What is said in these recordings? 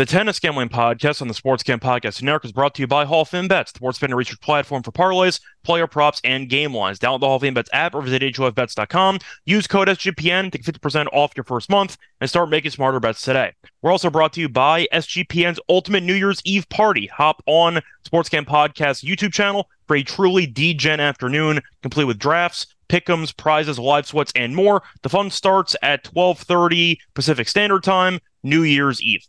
The Tennis Gambling Podcast on the Sports Gam Podcast Network is brought to you by Hall of Fame Bets, the sports betting research platform for parlays, player props, and game lines. Download the Hall of Fame Bets app or visit HOFBets.com. Use code SGPN to get 50% off your first month and start making smarter bets today. We're also brought to you by SGPN's Ultimate New Year's Eve Party. Hop on Sports Gam Podcast YouTube channel for a truly D-Gen afternoon, complete with drafts, pick'ems, prizes, live sweats, and more. The fun starts at 12:30 Pacific Standard Time, New Year's Eve.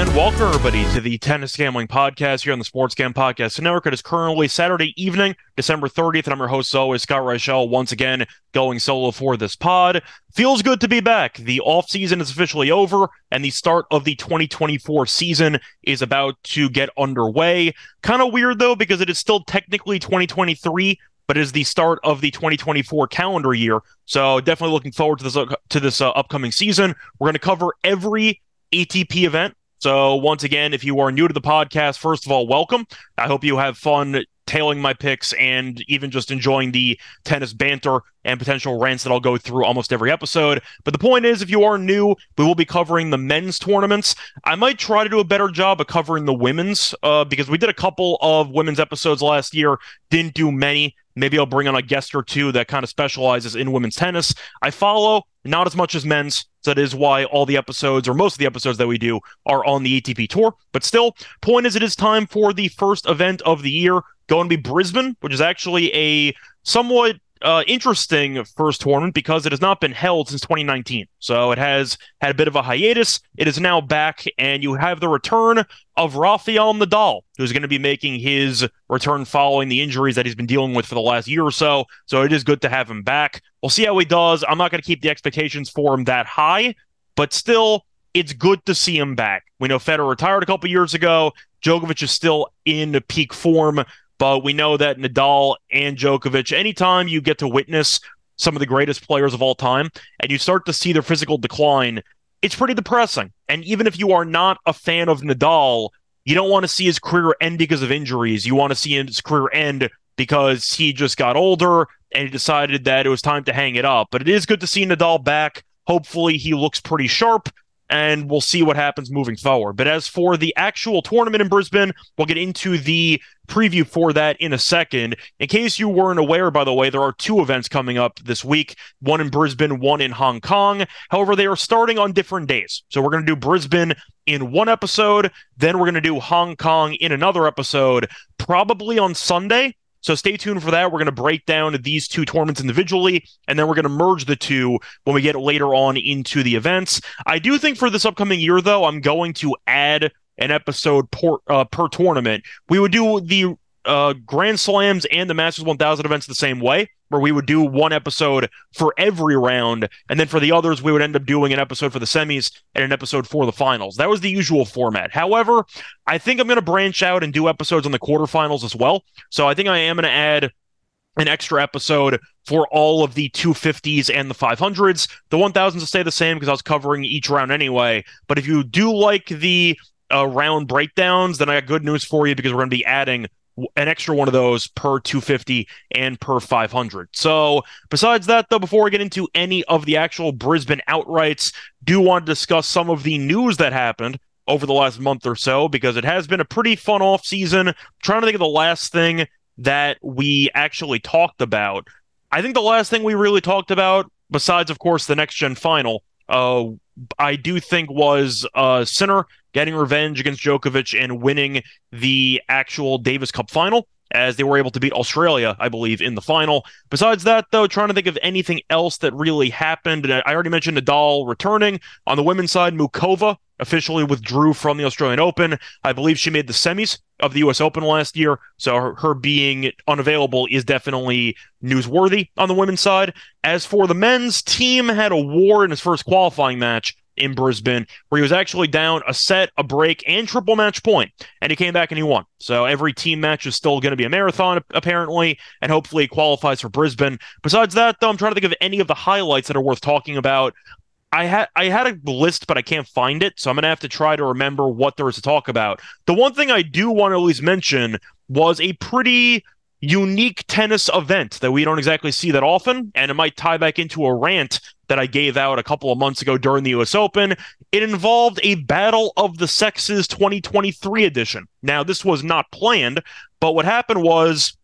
And welcome everybody to the Tennis Gambling Podcast here on the Sports Gam Podcast Network. It is currently Saturday evening, December 30th, and I'm your host, as always, Scott Reichel, once again going solo for this pod. Feels good to be back. The off season is officially over, and the start of the 2024 season is about to get underway. Kind of weird though, because it is still technically 2023, but is the start of the 2024 calendar year. So definitely looking forward to this uh, to this uh, upcoming season. We're going to cover every ATP event so, once again, if you are new to the podcast, first of all, welcome. I hope you have fun tailing my picks and even just enjoying the tennis banter and potential rants that I'll go through almost every episode. But the point is, if you are new, we will be covering the men's tournaments. I might try to do a better job of covering the women's uh, because we did a couple of women's episodes last year, didn't do many. Maybe I'll bring on a guest or two that kind of specializes in women's tennis. I follow not as much as men's. So that is why all the episodes, or most of the episodes that we do, are on the ATP Tour. But still, point is, it is time for the first event of the year. Going to be Brisbane, which is actually a somewhat uh, interesting first tournament because it has not been held since 2019. So it has had a bit of a hiatus. It is now back, and you have the return of Rafael Nadal, who's going to be making his return following the injuries that he's been dealing with for the last year or so. So it is good to have him back. We'll see how he does. I'm not going to keep the expectations for him that high, but still, it's good to see him back. We know Federer retired a couple years ago. Djokovic is still in peak form. But we know that Nadal and Djokovic, anytime you get to witness some of the greatest players of all time and you start to see their physical decline, it's pretty depressing. And even if you are not a fan of Nadal, you don't want to see his career end because of injuries. You want to see his career end because he just got older and he decided that it was time to hang it up. But it is good to see Nadal back. Hopefully, he looks pretty sharp and we'll see what happens moving forward. But as for the actual tournament in Brisbane, we'll get into the preview for that in a second. In case you weren't aware, by the way, there are two events coming up this week one in Brisbane, one in Hong Kong. However, they are starting on different days. So we're going to do Brisbane in one episode, then we're going to do Hong Kong in another episode, probably on Sunday. So stay tuned for that. We're going to break down these two tournaments individually, and then we're going to merge the two when we get later on into the events. I do think for this upcoming year, though, I'm going to add an episode per, uh, per tournament. We would do the uh, Grand Slams and the Masters 1000 events the same way where we would do one episode for every round, and then for the others, we would end up doing an episode for the semis and an episode for the finals. That was the usual format. However, I think I'm going to branch out and do episodes on the quarterfinals as well. So I think I am going to add an extra episode for all of the 250s and the 500s. The 1000s will stay the same because I was covering each round anyway. But if you do like the uh, round breakdowns, then I got good news for you because we're going to be adding an extra one of those per 250 and per 500. So, besides that, though, before we get into any of the actual Brisbane outrights, do want to discuss some of the news that happened over the last month or so because it has been a pretty fun off season. I'm trying to think of the last thing that we actually talked about. I think the last thing we really talked about, besides, of course, the next gen final, uh, I do think was uh, Sinner getting revenge against Djokovic and winning the actual Davis Cup final as they were able to beat Australia, I believe, in the final. Besides that, though, trying to think of anything else that really happened. I already mentioned Nadal returning. On the women's side, Muchova officially withdrew from the Australian Open. I believe she made the semis of the U.S. Open last year, so her, her being unavailable is definitely newsworthy on the women's side. As for the men's, Thiem had a war in his first qualifying match in Brisbane, where he was actually down a set, a break, and triple match point, and he came back and he won. So every Thiem match is still going to be a marathon, apparently, and hopefully it qualifies for Brisbane. Besides that, though, I'm trying to think of any of the highlights that are worth talking about. I had I had a list, but I can't find it, so I'm gonna have to try to remember what there is to talk about. The one thing I do want to at least mention was a pretty unique tennis event that we don't exactly see that often, and it might tie back into a rant that I gave out a couple of months ago during the US Open. It involved a Battle of the Sexes 2023 edition. Now, this was not planned, but what happened was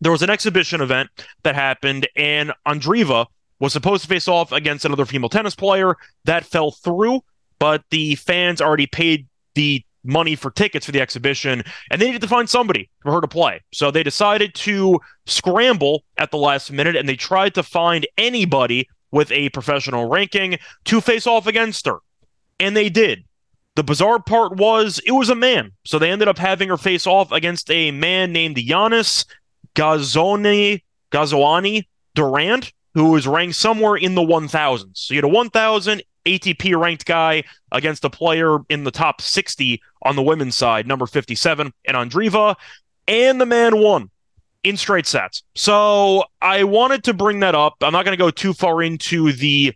there was an exhibition event that happened, and Andreeva was supposed to face off against another female tennis player. That fell through, but the fans already paid the money for tickets for the exhibition, and they needed to find somebody for her to play. So they decided to scramble at the last minute and they tried to find anybody with a professional ranking to face off against her. And they did. The bizarre part was it was a man. So they ended up having her face off against a man named Yanis Gazzoni Ghazouani Durand, who was ranked somewhere in the 1000s. So you had a 1000 ATP ranked guy against a player in the top 60 on the women's side, number 57, and Andreeva, and the man won in straight sets. So I wanted to bring that up. I'm not going to go too far into the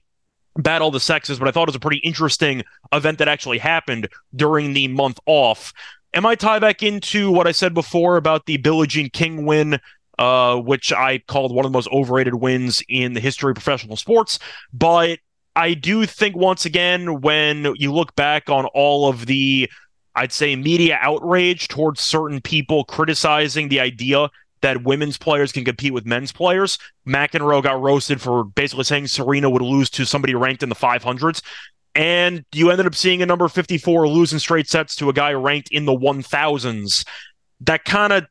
battle of the sexes, but I thought it was a pretty interesting event that actually happened during the month off. Am I tie back into what I said before about the Billie Jean King win, uh, which I called one of the most overrated wins in the history of professional sports? But I do think once again, when you look back on all of the, I'd say, media outrage towards certain people criticizing the idea that women's players can compete with men's players, McEnroe got roasted for basically saying Serena would lose to somebody ranked in the 500s. And you ended up seeing a number 54 losing straight sets to a guy ranked in the 1000s. That kind of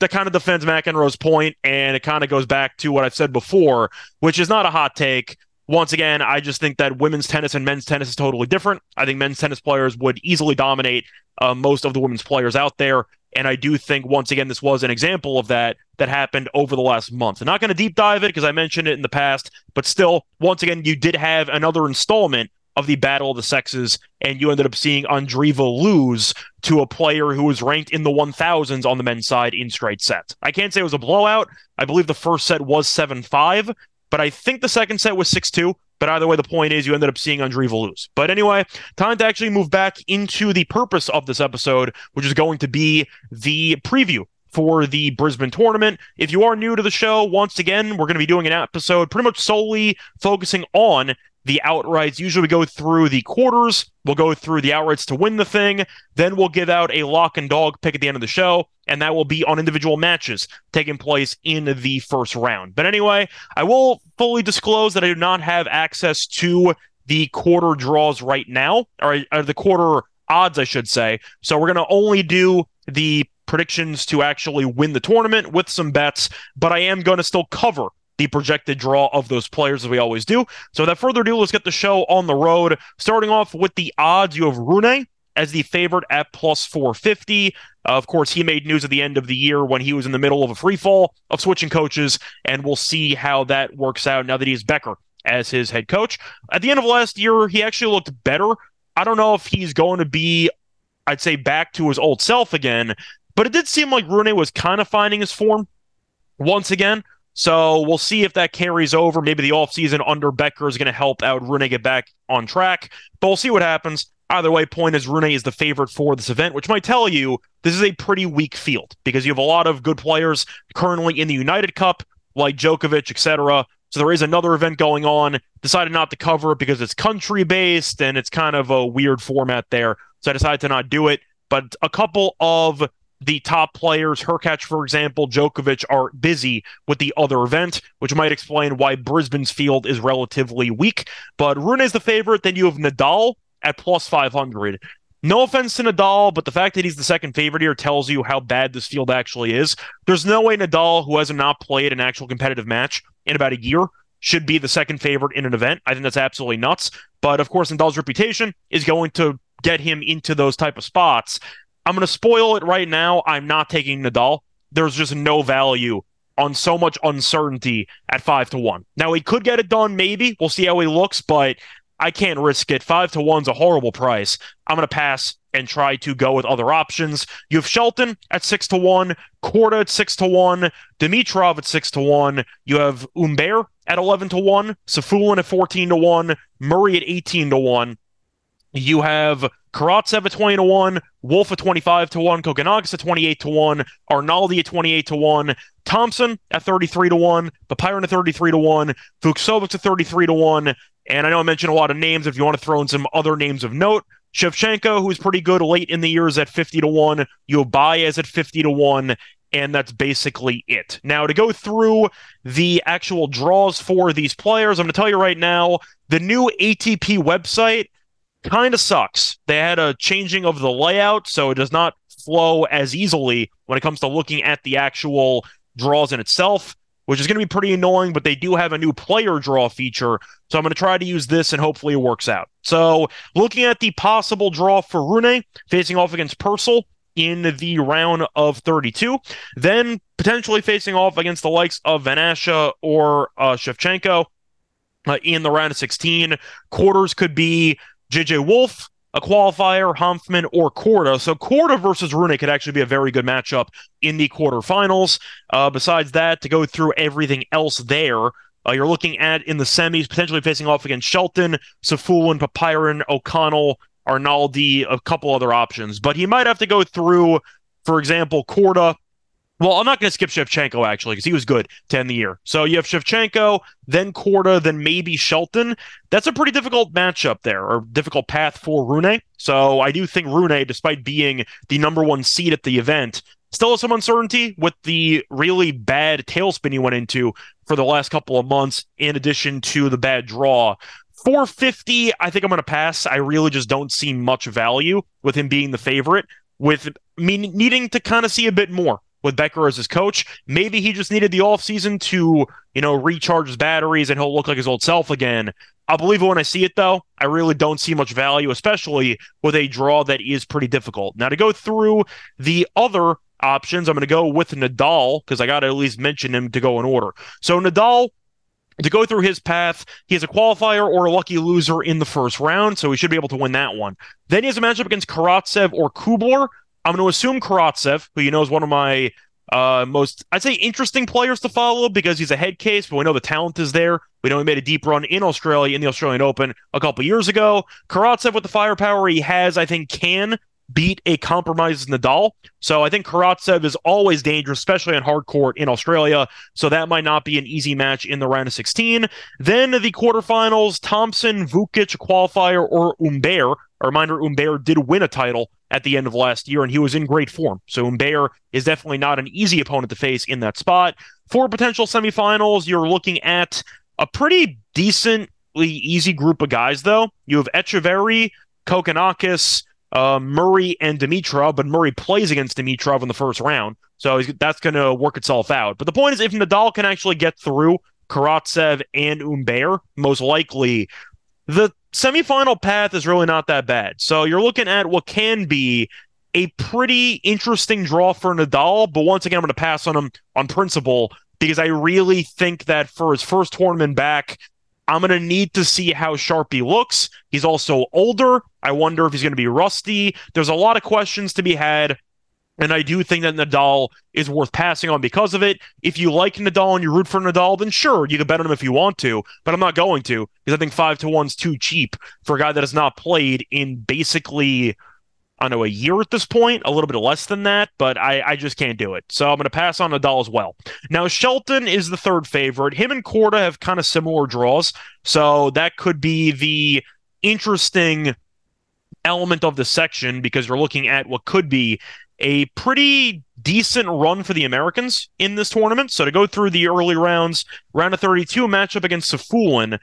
that kind of defends McEnroe's point, and it kind of goes back to what I've said before, which is not a hot take once again, I just think that women's tennis and men's tennis is totally different. I think men's tennis players would easily dominate uh, most of the women's players out there. And I do think, once again, this was an example of that that happened over the last month. I'm not going to deep dive it because I mentioned it in the past, but still, once again, you did have another installment of the Battle of the Sexes, and you ended up seeing Andreeva lose to a player who was ranked in the 1000s on the men's side in straight sets. I can't say it was a blowout. I believe the first set was 7 5, but I think the second set was 6 2. But either way, the point is you ended up seeing Andreeva lose. But anyway, time to actually move back into the purpose of this episode, which is going to be the preview for the Brisbane tournament. If you are new to the show, once again, we're going to be doing an episode pretty much solely focusing on the outrights. Usually we go through the quarters, we'll go through the outrights to win the thing, then we'll give out a lock and dog pick at the end of the show, and that will be on individual matches taking place in the first round. But anyway, I will fully disclose that I do not have access to the quarter draws right now, or, or the quarter odds, I should say. So we're going to only do the predictions to actually win the tournament with some bets, but I am going to still cover the projected draw of those players as we always do. So without further ado, let's get the show on the road. Starting off with the odds, you have Rune as the favorite at plus 450. Uh, of course, he made news at the end of the year when he was in the middle of a free fall of switching coaches, and we'll see how that works out now that he's Becker as his head coach. At the end of last year, he actually looked better. I don't know if he's going to be, I'd say, back to his old self again, but it did seem like Rune was kind of finding his form once again. So we'll see if that carries over. Maybe the offseason under Becker is going to help out Rune get back on track. But we'll see what happens. Either way, point is Rune is the favorite for this event, which might tell you this is a pretty weak field because you have a lot of good players currently in the United Cup, like Djokovic, etc. So there is another event going on. Decided not to cover it because it's country based and it's kind of a weird format there. So I decided to not do it. But a couple of the top players, Hurkacz, for example, Djokovic, are busy with the other event, which might explain why Brisbane's field is relatively weak. But Rune is the favorite. Then you have Nadal at plus 500. No offense to Nadal, but the fact that he's the second favorite here tells you how bad this field actually is. There's no way Nadal, who has not not played an actual competitive match in about a year, should be the second favorite in an event. I think that's absolutely nuts. But of course, Nadal's reputation is going to get him into those type of spots. I'm going to spoil it right now. I'm not taking Nadal. There's just no value on so much uncertainty at five to one. Now he could get it done, maybe. We'll see how he looks, but I can't risk it. Five to one's a horrible price. I'm going to pass and try to go with other options. You have Shelton at six to one, Korda at six to one, Dimitrov at six to one. You have Humbert at eleven to one, Safiullin at fourteen to one, Murray at eighteen to one. You have Karatsev at 20 to 1, Wolf at 25 to 1, Kokkinakis at 28 to 1, Arnaldi at 28 to 1, Thompson at 33 to 1, Popyrin at 33 to 1, Fucsovics at 33 to 1. And I know I mentioned a lot of names. If you want to throw in some other names of note, Shevchenko, who's pretty good late in the years at 50 to 1, Baez at 50 to 1, and that's basically it. Now, to go through the actual draws for these players, I'm going to tell you right now the new ATP website kind of sucks. They had a changing of the layout, so it does not flow as easily when it comes to looking at the actual draws in itself, which is going to be pretty annoying, but they do have a new player draw feature. So I'm going to try to use this and hopefully it works out. So looking at the possible draw for Rune facing off against Purcell in the round of 32, then potentially facing off against the likes of Van Assche or uh, Shevchenko uh, in the round of 16. Quarters could be JJ Wolf, a qualifier, Hanfmann, or Korda. So Korda versus Rune could actually be a very good matchup in the quarterfinals. Uh, besides that, to go through everything else there, uh, you're looking at in the semis, potentially facing off against Shelton, Safiullin, Popyrin, O'Connell, Arnaldi, a couple other options. But he might have to go through, for example, Korda, well, I'm not going to skip Shevchenko actually because he was good to end the year. So you have Shevchenko, then Korda, then maybe Shelton. That's a pretty difficult matchup there, or difficult path for Rune. So I do think Rune, despite being the number one seed at the event, still has some uncertainty with the really bad tailspin he went into for the last couple of months, in addition to the bad draw. 450, I think I'm going to pass. I really just don't see much value with him being the favorite, with me needing to kind of see a bit more with Becker as his coach. Maybe he just needed the offseason to, you know, recharge his batteries and he'll look like his old self again. I'll believe it when I see it, though. I really don't see much value, especially with a draw that is pretty difficult. Now, to go through the other options, I'm going to go with Nadal because I got to at least mention him to go in order. So, Nadal, to go through his path, he has a qualifier or a lucky loser in the first round, so he should be able to win that one. Then he has a matchup against Karatsev or Kubler. I'm going to assume Karatsev, who you know is one of my uh, most, I'd say, interesting players to follow because he's a head case, but we know the talent is there. We know he made a deep run in Australia in the Australian Open a couple years ago. Karatsev, with the firepower he has, I think can beat a compromised Nadal. So I think Karatsev is always dangerous, especially on hard court in Australia. So that might not be an easy match in the round of 16. Then the quarterfinals, Thompson, Vukic, qualifier, or Humbert. A reminder, Humbert did win a title at the end of last year, and he was in great form. So Humbert is definitely not an easy opponent to face in that spot. For potential semifinals, you're looking at a pretty decently easy group of guys, though. You have Etcheverry, Kokkinakis, uh, Murray, and Dimitrov, but Murray plays against Dimitrov in the first round. So that's going to work itself out. But the point is, if Nadal can actually get through Karatsev and Humbert, most likely the semifinal path is really not that bad. So you're looking at what can be a pretty interesting draw for Nadal, but once again, I'm going to pass on him on principle because I really think that for his first tournament back, I'm going to need to see how sharp he looks. He's also older. I wonder if he's going to be rusty. There's a lot of questions to be had. And I do think that Nadal is worth passing on because of it. If you like Nadal and you root for Nadal, then sure, you can bet on him if you want to, but I'm not going to because I think five to one's too cheap for a guy that has not played in basically, I don't know, a year at this point, a little bit less than that, but I, I just can't do it. So I'm going to pass on Nadal as well. Now, Shelton is the third favorite. Him and Korda have kind of similar draws. So that could be the interesting element of the section because you're looking at what could be a pretty decent run for the Americans in this tournament. So to go through the early rounds, round of 32, matchup against Safiullin.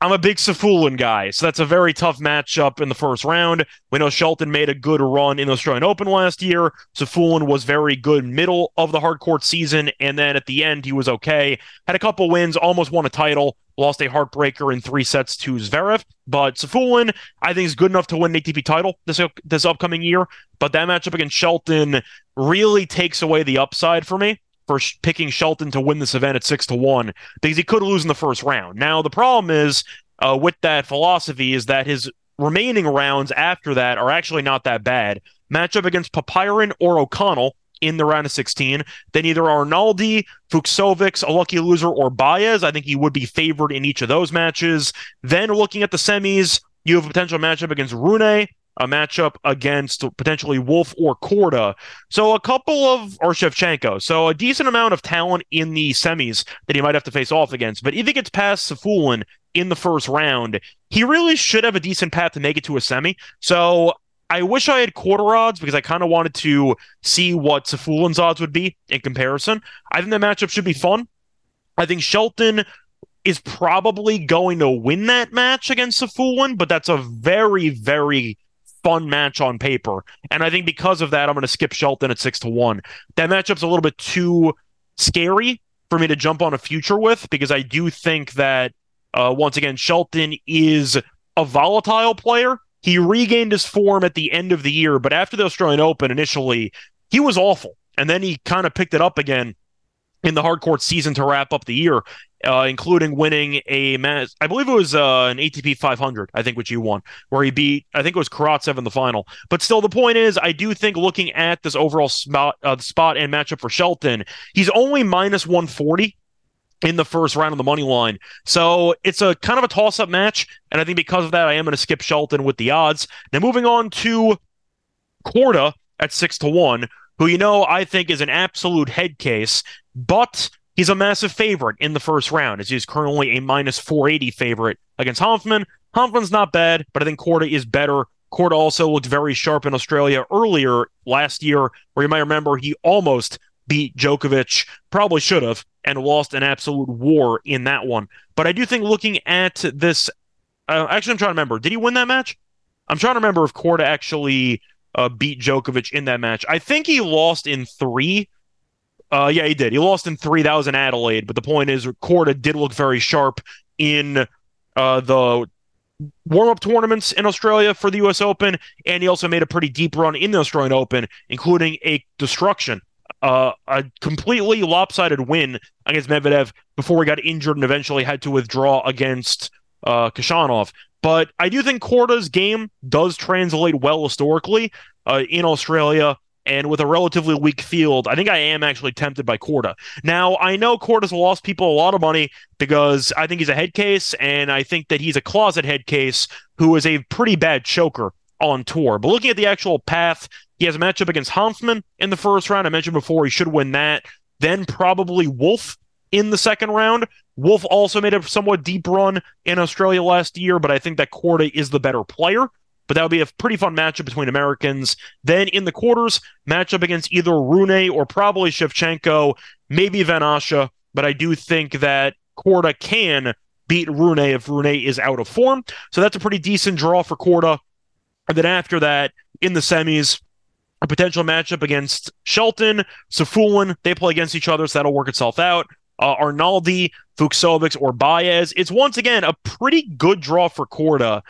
I'm a big Safiullin guy, so that's a very tough matchup in the first round. We know Shelton made a good run in the Australian Open last year. Safiullin was very good middle of the hard court season, and then at the end he was okay. Had a couple wins, almost won a title, lost a heartbreaker in three sets to Zverev. But Safiullin, I think, is good enough to win an ATP title this this upcoming year. But that matchup against Shelton really takes away the upside for me for sh- picking Shelton to win this event at six to one because he could lose in the first round. Now the problem is uh, with that philosophy is that his remaining rounds after that are actually not that bad. Matchup against Popyrin or O'Connell in the round of 16. Then either Arnaldi, Fucsovics, a lucky loser, or Baez. I think he would be favored in each of those matches. Then looking at the semis, you have a potential matchup against Rune, a matchup against potentially Wolf or Korda. So a couple of, or Shevchenko. So a decent amount of talent in the semis that he might have to face off against. But if he gets past Safiullin in the first round, he really should have a decent path to make it to a semi. So I wish I had quarter odds because I kind of wanted to see what Safiullin's odds would be in comparison. I think the matchup should be fun. I think Shelton is probably going to win that match against Safiullin, but that's a very, very fun match on paper. And I think because of that, I'm going to skip Shelton at six to one. That matchup's a little bit too scary for me to jump on a future with because I do think that uh, once again Shelton is a volatile player. He regained his form at the end of the year, but after the Australian Open initially, he was awful, and then he kind of picked it up again in the hardcourt season to wrap up the year uh, including winning a match. I believe it was uh, an ATP 500, I think, which he won, where he beat, I think it was Karatsev in the final. But still, the point is, I do think looking at this overall spot, uh, spot and matchup for Shelton, he's only minus 140 in the first round of the money line. So it's a kind of a toss up match. And I think because of that, I am going to skip Shelton with the odds. Now, moving on to Korda at six to one, who you know I think is an absolute head case, but He's a massive favorite in the first round, as he's currently a minus 480 favorite against Hanfmann. Hanfmann's not bad, but I think Korda is better. Korda also looked very sharp in Australia earlier last year, where you might remember he almost beat Djokovic, probably should have, and lost an absolute war in that one. But I do think looking at this, uh, actually, I'm trying to remember. Did he win that match? I'm trying to remember if Korda actually uh, beat Djokovic in that match. I think he lost in three, uh, yeah, he did. He lost in three. That was in Adelaide. But the point is, Korda did look very sharp in uh, the warm up tournaments in Australia for the U.S. Open, and he also made a pretty deep run in the Australian Open, including a destruction, uh, a completely lopsided win against Medvedev before he got injured and eventually had to withdraw against uh, Khachanov. But I do think Korda's game does translate well historically uh, in Australia and with a relatively weak field, I think I am actually tempted by Korda. Now, I know Korda's lost people a lot of money because I think he's a head case, and I think that he's a closet head case who is a pretty bad choker on tour. But looking at the actual path, he has a matchup against Hanfmann in the first round. I mentioned before he should win that. Then probably Wolf in the second round. Wolf also made a somewhat deep run in Australia last year, but I think that Korda is the better player but that would be a pretty fun matchup between Americans. Then in the quarters, matchup against either Rune or probably Shevchenko, maybe Van Assche, but I do think that Korda can beat Rune if Rune is out of form. So that's a pretty decent draw for Korda. And then after that, in the semis, a potential matchup against Shelton, Safiullin. They play against each other, so that'll work itself out. Uh, Arnaldi, Fucsovics, or Baez. It's once again a pretty good draw for Korda.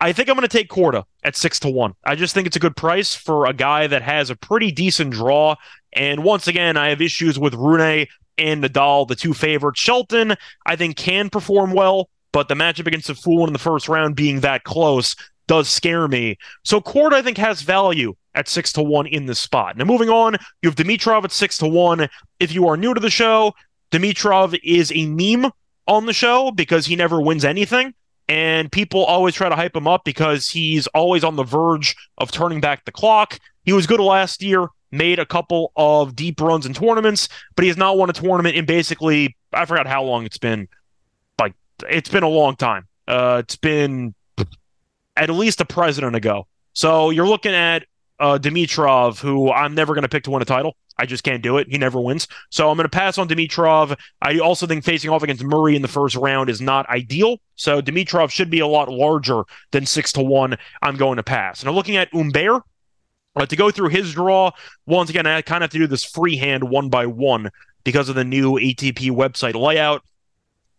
I think I'm going to take Korda at six to one. I just think it's a good price for a guy that has a pretty decent draw. And once again, I have issues with Rune and Nadal, the two favorites. Shelton, I think, can perform well, but the matchup against fool in the first round being that close does scare me. So Korda, I think, has value at six to one in this spot. Now, moving on, you have Dimitrov at six to one. If you are new to the show, Dimitrov is a meme on the show because he never wins anything and people always try to hype him up because he's always on the verge of turning back the clock. He was good last year, made a couple of deep runs in tournaments, but he has not won a tournament in basically I forgot how long it's been. Like it's been a long time. Uh, it's been at least a president ago. So you're looking at uh, Dimitrov, who I'm never going to pick to win a title. I just can't do it. He never wins. So I'm going to pass on Dimitrov. I also think facing off against Murray in the first round is not ideal. So Dimitrov should be a lot larger than six to one. I'm going to pass. Now looking at Humbert, uh, to go through his draw, once again, I kind of have to do this freehand one by one because of the new ATP website layout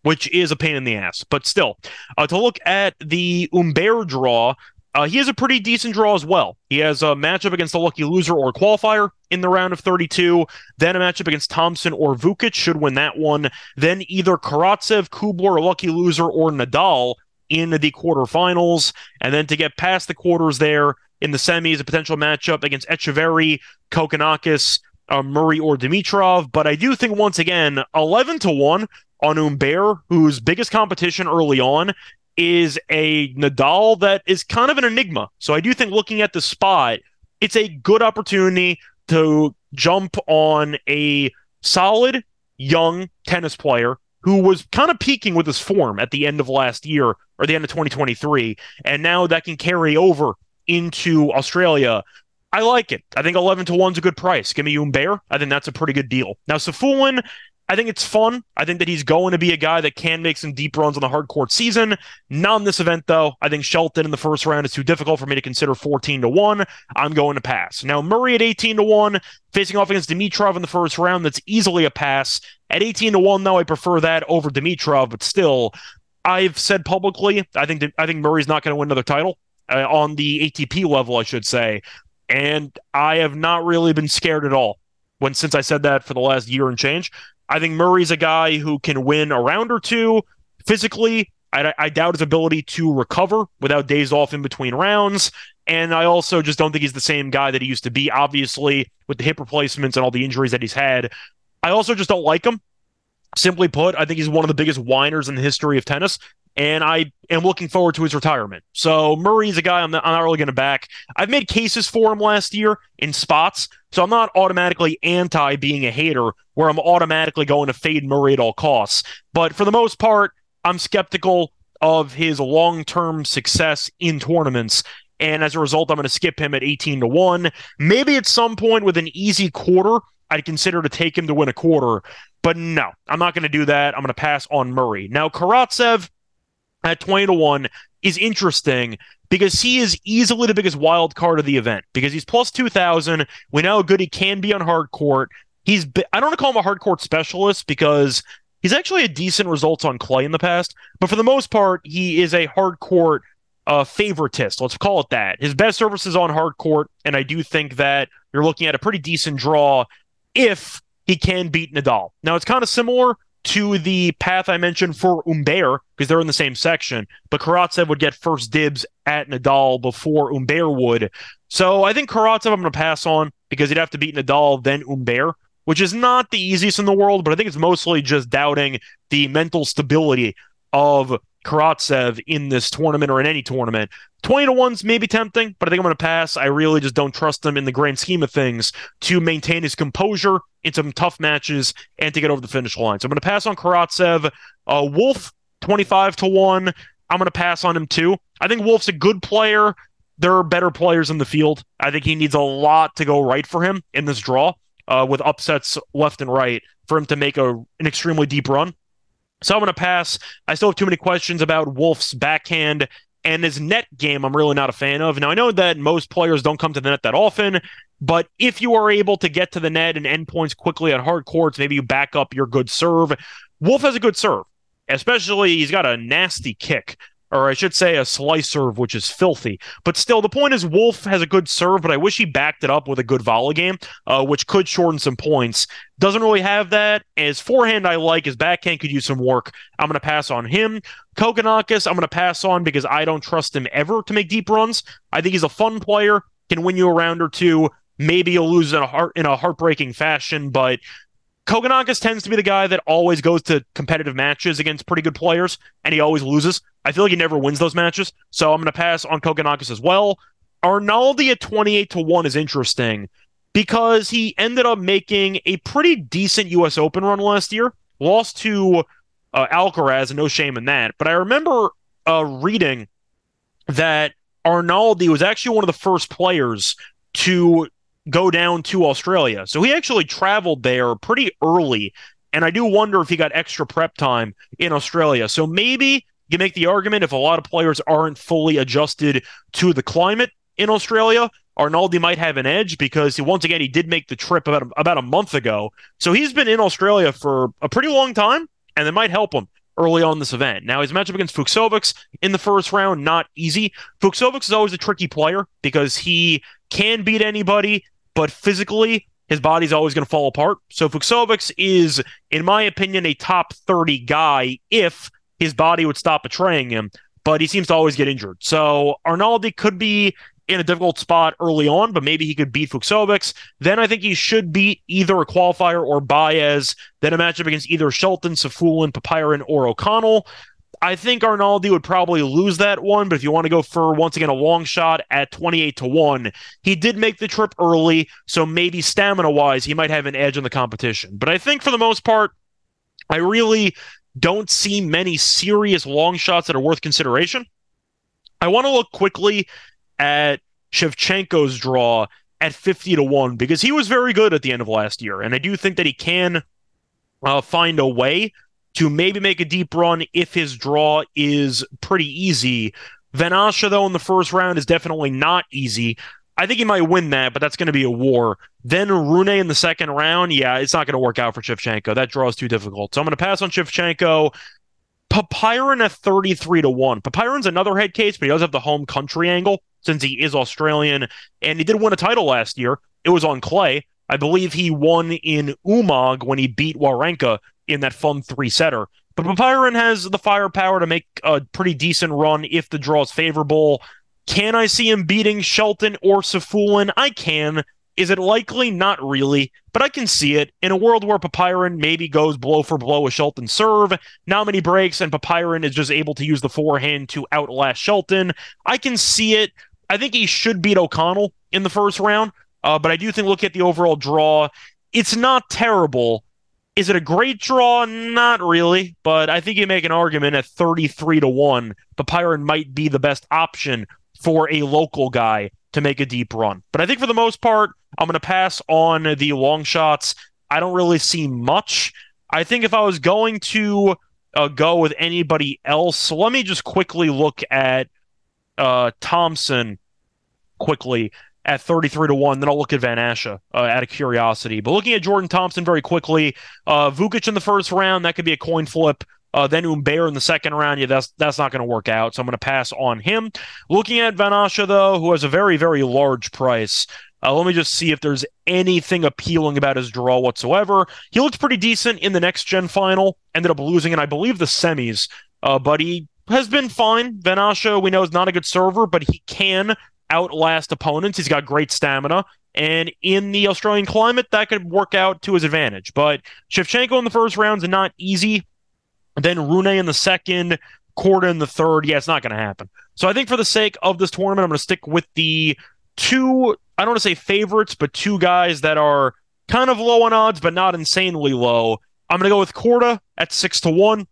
which is a pain in the ass. But still, uh, to look at the Humbert draw, uh, he has a pretty decent draw as well. He has a matchup against the lucky loser or qualifier in the round of 32, then a matchup against Thompson or Vukic should win that one, then either Karatsev, Kubler, lucky loser, or Nadal in the quarterfinals, and then to get past the quarters there in the semis, a potential matchup against Etcheverry, Kokkinakis, uh, Murray, or Dimitrov. But I do think once again, 11 to 1 on Humbert, whose biggest competition early on is a Nadal that is kind of an enigma. So I do think looking at the spot, it's a good opportunity to jump on a solid young tennis player who was kind of peaking with his form at the end of last year or the end of 2023. And now that can carry over into Australia. I like it. I think 11 to 1 is a good price. Give me Humbert. I think that's a pretty good deal. Now, Safiullin, I think it's fun. I think that he's going to be a guy that can make some deep runs on the hard court season. Not in this event, though. I think Shelton in the first round is too difficult for me to consider 14 to 1. I'm going to pass. Now, Murray at 18 to 1, facing off against Dimitrov in the first round, that's easily a pass. At 18 to 1, though, I prefer that over Dimitrov, but still, I've said publicly, I think I think Murray's not going to win another title uh, on the ATP level, I should say. And I have not really been scared at all when since I said that for the last year and change. I think Murray's a guy who can win a round or two physically. I, I, doubt his ability to recover without days off in between rounds. And I also just don't think he's the same guy that he used to be, obviously, with the hip replacements and all the injuries that he's had. I also just don't like him. Simply put, I think he's one of the biggest whiners in the history of tennis and I am looking forward to his retirement. So Murray's a guy I'm not, I'm not really going to back. I've made cases for him last year in spots, so I'm not automatically anti being a hater where I'm automatically going to fade Murray at all costs. But for the most part, I'm skeptical of his long-term success in tournaments. And as a result, I'm going to skip him at 18 to 1. Maybe at some point with an easy quarter, I'd consider to take him to win a quarter. But no, I'm not going to do that. I'm going to pass on Murray. Now, Karatsev, at 20 to 1 is interesting because he is easily the biggest wild card of the event because he's plus 2000 we know how good he can be on hard court he's i don't want to call him a hard court specialist because he's actually a decent results on clay in the past but for the most part he is a hard court uh, favoritist let's call it that his best service is on hard court and i do think that you're looking at a pretty decent draw if he can beat nadal now it's kind of similar to the path I mentioned for Humbert because they're in the same section, but Karatsev would get first dibs at Nadal before Humbert would. So I think Karatsev I'm going to pass on because he'd have to beat Nadal then Humbert, which is not the easiest in the world, but I think it's mostly just doubting the mental stability of Karatsev in this tournament or in any tournament. 20 to 1's maybe tempting, but I think I'm going to pass. I really just don't trust him in the grand scheme of things to maintain his composure in some tough matches and to get over the finish line. So I'm going to pass on Karatsev. Uh, Wolf, 25 to 1. I'm going to pass on him too. I think Wolf's a good player. There are better players in the field. I think he needs a lot to go right for him in this draw uh, with upsets left and right for him to make a, an extremely deep run. So I'm going to pass. I still have too many questions about Wolf's backhand and his net game. I'm really not a fan of. Now, I know that most players don't come to the net that often, but if you are able to get to the net and end points quickly on hard courts, maybe you back up your good serve. Wolf has a good serve, especially he's got a nasty kick or I should say a slice serve, which is filthy. But still, the point is Wolf has a good serve, but I wish he backed it up with a good volley game, uh, which could shorten some points. Doesn't really have that. His forehand I like. His backhand could use some work. I'm going to pass on him. Kokkinakis, I'm going to pass on because I don't trust him ever to make deep runs. I think he's a fun player, can win you a round or two. Maybe he'll lose in a heart in a heartbreaking fashion, but Kokkinakis tends to be the guy that always goes to competitive matches against pretty good players, and he always loses. I feel like he never wins those matches, so I'm going to pass on Kokkinakis as well. Arnaldi at 28 to 1 is interesting because he ended up making a pretty decent U.S. Open run last year, lost to uh, Alcaraz, no shame in that. But I remember uh, reading that Arnaldi was actually one of the first players to go down to Australia. So he actually traveled there pretty early. And I do wonder if he got extra prep time in Australia. So maybe you make the argument if a lot of players aren't fully adjusted to the climate in Australia, Arnaldi might have an edge because he, once again he did make the trip about a, about a month ago. So he's been in Australia for a pretty long time, and it might help him early on this event. Now his matchup against Fucsovics in the first round not easy. Fucsovics is always a tricky player because he can beat anybody, but physically, his body's always going to fall apart. So Fucsovics is, in my opinion, a top 30 guy if his body would stop betraying him, but he seems to always get injured. So Arnaldi could be in a difficult spot early on, but maybe he could beat Fucsovics. Then I think he should beat either a qualifier or Baez. Then a matchup against either Shelton, Safiullin, Popyrin, or O'Connell. I think Arnaldi would probably lose that one, but if you want to go for once again a long shot at 28 to 1, he did make the trip early, so maybe stamina wise, he might have an edge in the competition. But I think for the most part, I really don't see many serious long shots that are worth consideration. I want to look quickly at Shevchenko's draw at 50 to 1 because he was very good at the end of last year. And I do think that he can uh, find a way to maybe make a deep run if his draw is pretty easy. Van Assche, though, in the first round is definitely not easy. I think he might win that, but that's going to be a war. Then Rune in the second round, yeah, it's not going to work out for Shevchenko. That draw is too difficult. So I'm going to pass on Shevchenko. Popyrin at 33 to 1. Popyrin's another head case, but he does have the home country angle since he is Australian. And he did win a title last year. It was on clay. I believe he won in Umag when he beat Wawrinka in that fun three setter. But Popyrin has the firepower to make a pretty decent run if the draw is favorable. Can I see him beating Shelton or Safiullin? I can. Is it likely? Not really, but I can see it. In a world where Popyrin maybe goes blow for blow with Shelton serve, now many breaks, and Popyrin is just able to use the forehand to outlast Shelton, I can see it. I think he should beat O'Connell in the first round, uh, but I do think look at the overall draw. It's not terrible. Is it a great draw? Not really, but I think you make an argument at 33 to 1. Popyrin might be the best option for a local guy to make a deep run. But I think for the most part, I'm going to pass on the long shots. I don't really see much. I think if I was going to uh, go with anybody else, let me just quickly look at uh, Thompson quickly at 33 to 1. Then I'll look at Van Assche uh, out of curiosity. But looking at Jordan Thompson very quickly, uh, Vukic in the first round, that could be a coin flip. Uh, then Humbert in the second round, yeah, that's that's not going to work out. So I'm going to pass on him. Looking at Van Assche, though, who has a very, very large price. Uh, let me just see if there's anything appealing about his draw whatsoever. He looked pretty decent in the next gen final, ended up losing in, I believe, the semis, uh, but he has been fine. Van Assche, we know, is not a good server, but he can outlast opponents. He's got great stamina. And in the Australian climate, that could work out to his advantage. But Shevchenko in the first round is not easy. Then Rune in the second, Korda in the third. Yeah, it's not going to happen. So I think for the sake of this tournament, I'm going to stick with the two, I don't want to say favorites, but two guys that are kind of low on odds, but not insanely low. I'm going to go with Korda at six to one,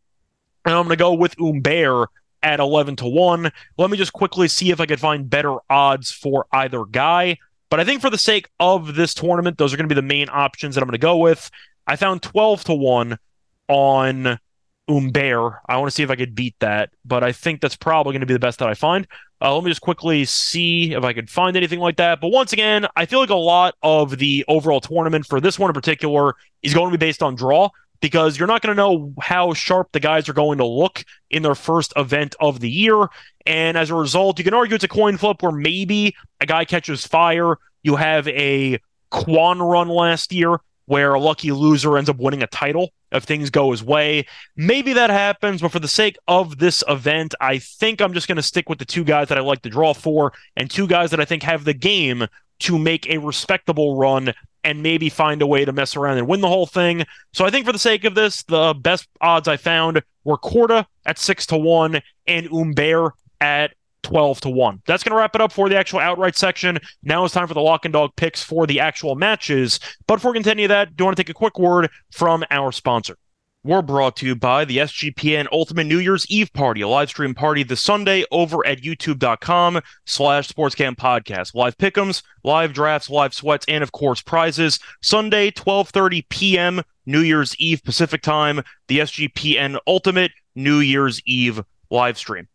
and I'm going to go with Humbert at 11 to 1. Let me just quickly see if I could find better odds for either guy. But I think for the sake of this tournament, those are going to be the main options that I'm going to go with. I found 12 to 1 on Humbert. I want to see if I could beat that, but I think that's probably going to be the best that I find. Uh, let me just quickly see if I could find anything like that. But once again, I feel like a lot of the overall tournament for this one in particular is going to be based on draw because you're not going to know how sharp the guys are going to look in their first event of the year. And as a result, you can argue it's a coin flip where maybe a guy catches fire. You have a Kwon run last year where a lucky loser ends up winning a title if things go his way. Maybe that happens, but for the sake of this event, I think I'm just going to stick with the two guys that I like to draw for and two guys that I think have the game to make a respectable run and maybe find a way to mess around and win the whole thing. So I think for the sake of this, the best odds I found were Korda at 6 to 1 and Humbert at 12 to 1. That's going to wrap it up for the actual outright section. Now it's time for the lock and dog picks for the actual matches. But before we continue that, do you want to take a quick word from our sponsor. We're brought to you by the SGPN Ultimate New Year's Eve Party, a live stream party this Sunday over at youtube.com slash sportscam podcast. Live pick'ems, live drafts, live sweats, and of course prizes. Sunday, 12.30 p.m., New Year's Eve Pacific time, the SGPN Ultimate New Year's Eve live stream.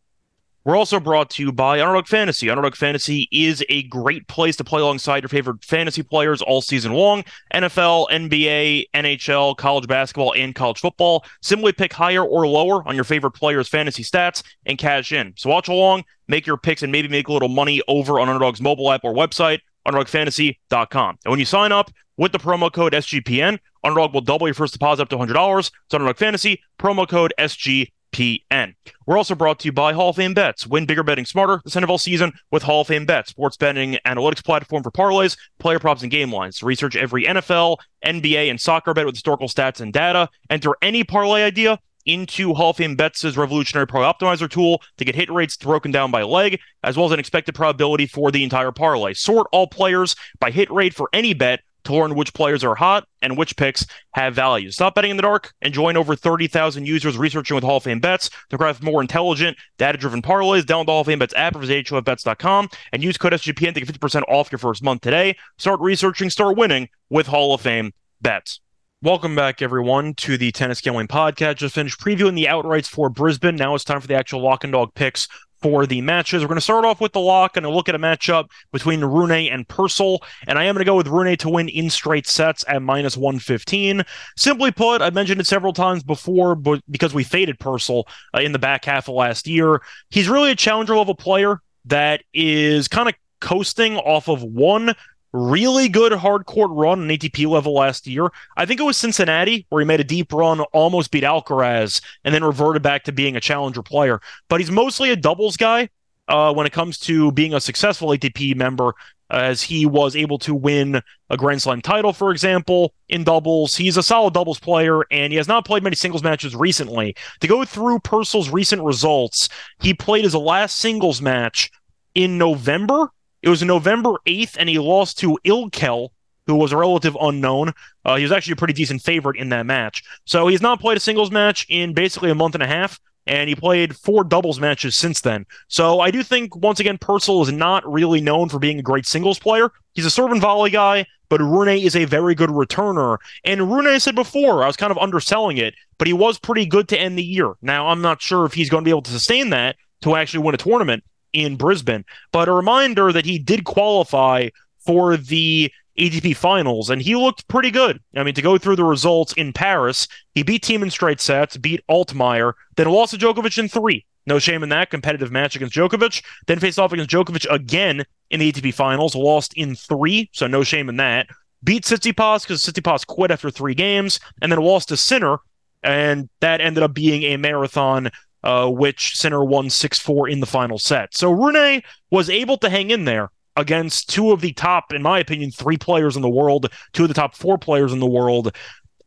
We're also brought to you by Underdog Fantasy. Underdog Fantasy is a great place to play alongside your favorite fantasy players all season long NFL, NBA, NHL, college basketball, and college football. Simply pick higher or lower on your favorite players' fantasy stats and cash in. So watch along, make your picks, and maybe make a little money over on Underdog's mobile app or website, UnderdogFantasy.com. And when you sign up with the promo code SGPN, Underdog will double your first deposit up to $100. It's Underdog Fantasy, promo code SGPN. PN. We're also brought to you by Hall of Fame Bets. Win bigger betting smarter this NFL season with Hall of Fame Bets, sports betting analytics platform for parlays, player props, and game lines. Research every NFL, NBA, and soccer bet with historical stats and data. Enter any parlay idea into Hall of Fame Bets' Revolutionary Pro Optimizer tool to get hit rates broken down by leg, as well as an expected probability for the entire parlay. Sort all players by hit rate for any bet to learn which players are hot and which picks have value. Stop betting in the dark and join over 30,000 users researching with Hall of Fame bets to craft more intelligent, data driven parlays. Download the Hall of Fame bets app or visit HOFBets.com and use code SGPN to get 50% off your first month today. Start researching, start winning with Hall of Fame bets. Welcome back, everyone, to the Tennis Gambling Podcast. Just finished previewing the outrights for Brisbane. Now it's time for the actual lock and dog picks for the matches. We're going to start off with the lock and look at a matchup between Rune and Purcell. And I am going to go with Rune to win in straight sets at minus 115. Simply put, I've mentioned it several times before, but because we faded Purcell uh, in the back half of last year, he's really a challenger level player that is kind of coasting off of one really good hard court run on ATP level last year. I think it was Cincinnati where he made a deep run, almost beat Alcaraz, and then reverted back to being a challenger player. But he's mostly a doubles guy uh, when it comes to being a successful ATP member, as he was able to win a Grand Slam title, for example, in doubles. He's a solid doubles player, and he has not played many singles matches recently. To go through Purcell's recent results, he played his last singles match in November it was November 8th, and he lost to Ilkel, who was a relative unknown. Uh, he was actually a pretty decent favorite in that match. So he's not played a singles match in basically a month and a half, and he played four doubles matches since then. So I do think, once again, Purcell is not really known for being a great singles player. He's a serve and volley guy, but Rune is a very good returner. And Rune, I said before, I was kind of underselling it, but he was pretty good to end the year. Now, I'm not sure if he's going to be able to sustain that to actually win a tournament, in Brisbane. But a reminder that he did qualify for the ATP finals, and he looked pretty good. I mean, to go through the results in Paris, he beat Thiem in straight sets, beat Altmaier, then lost to Djokovic in three. No shame in that competitive match against Djokovic. Then faced off against Djokovic again in the ATP finals, lost in three, so no shame in that. Beat Tsitsipas because Tsitsipas quit after three games, and then lost to Sinner, and that ended up being a marathon uh, which Sinner won 6 4 in the final set. So Rune was able to hang in there against two of the top, in my opinion, three players in the world, two of the top four players in the world.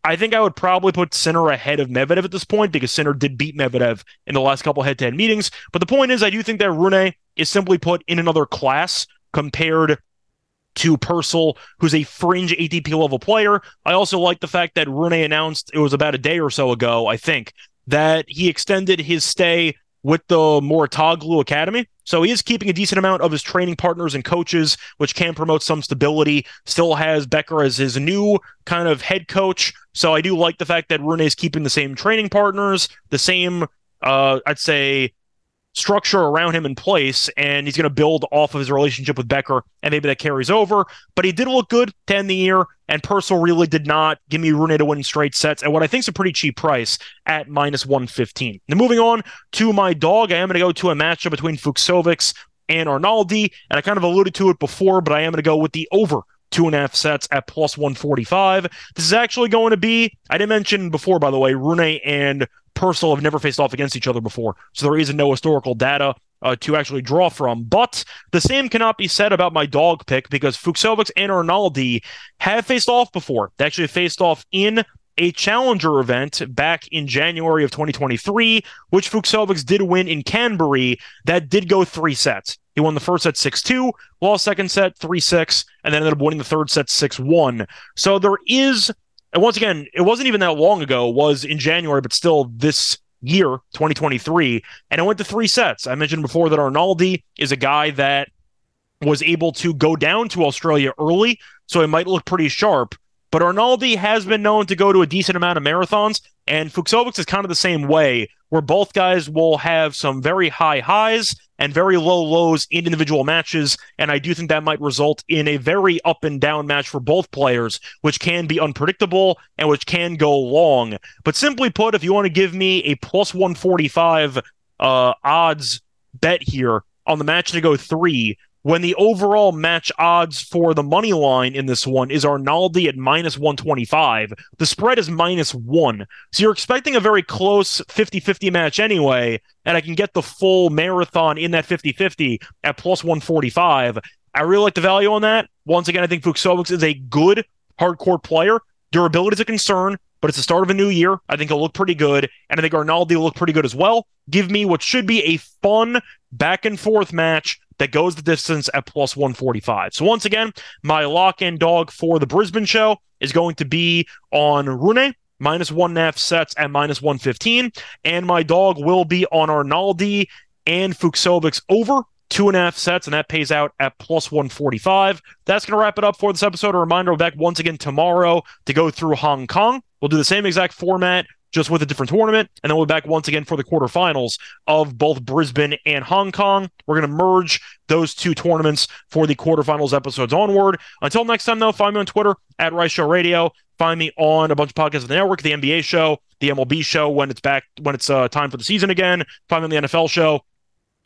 I think I would probably put Sinner ahead of Medvedev at this point because Sinner did beat Medvedev in the last couple head to head meetings. But the point is, I do think that Rune is simply put in another class compared to Purcell, who's a fringe ATP level player. I also like the fact that Rune announced it was about a day or so ago, I think, that he extended his stay with the Mouratoglou Academy. So he is keeping a decent amount of his training partners and coaches, which can promote some stability. Still has Becker as his new kind of head coach. So I do like the fact that Rune is keeping the same training partners, the same, uh, I'd say, structure around him in place, and he's going to build off of his relationship with Becker, and maybe that carries over. But he did look good to end the year, and Purcell really did not give me Rune to win straight sets at what I think is a pretty cheap price at minus 115. Now, moving on to my dog, I am going to go to a matchup between Fucsovics and Arnaldi, and I kind of alluded to it before, but I am going to go with the over two and a half sets at plus 145. This is actually going to be, I didn't mention before, by the way, Rune and Purcell have never faced off against each other before, so there is no historical data uh, to actually draw from. But the same cannot be said about my dog pick because Fucsovics and Arnaldi have faced off before. They actually faced off in a challenger event back in January of 2023, which Fucsovics did win in Canberra. That did go three sets. He won the first set 6 2, lost second set 3 6, and then ended up winning the third set 6 1. So there is and once again, it wasn't even that long ago, was in January, but still this year, 2023. And it went to three sets. I mentioned before that Arnaldi is a guy that was able to go down to Australia early, so it might look pretty sharp. But Arnaldi has been known to go to a decent amount of marathons, and Fucsovics is kind of the same way, where both guys will have some very high highs and very low lows in individual matches. And I do think that might result in a very up and down match for both players, which can be unpredictable and which can go long. But simply put, if you want to give me a plus 145 uh, odds bet here on the match to go three, when the overall match odds for the money line in this one is Arnaldi at minus 125. The spread is minus one. So you're expecting a very close 50 50 match anyway, and I can get the full marathon in that 50 50 at plus 145. I really like the value on that. Once again, I think Fucsovics is a good hard court player. Durability is a concern. but it's the start of a new year. I think he'll look pretty good, and I think Arnaldi will look pretty good as well. Give me what should be a fun back and forth match that goes the distance at plus 145. So once again, my lock and dog for the Brisbane show is going to be on Rune minus one and a half sets at minus 115. And my dog will be on Arnaldi and Fucsovics over two and a half sets, and that pays out at plus 145. That's going to wrap it up for this episode. A reminder, we're back once again tomorrow to go through Hong Kong. We'll do the same exact format, just with a different tournament. And then we'll be back once again for the quarterfinals of both Brisbane and Hong Kong. We're going to merge those two tournaments for the quarterfinals episodes onward. Until next time, though, find me on Twitter at Rice Show Radio. Find me on a bunch of podcasts of the network, the NBA show, the MLB show when it's back, when it's uh, time for the season again. Find me on the NFL show.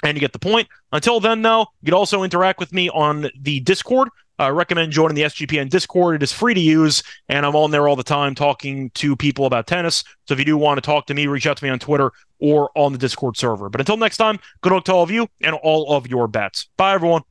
And you get the point. Until then, though, you can also interact with me on the Discord. I uh, recommend joining the SGPN Discord. It is free to use, and I'm on there all the time talking to people about tennis. So if you do want to talk to me, reach out to me on Twitter or on the Discord server. But until next time, good luck to all of you and all of your bets. Bye, everyone.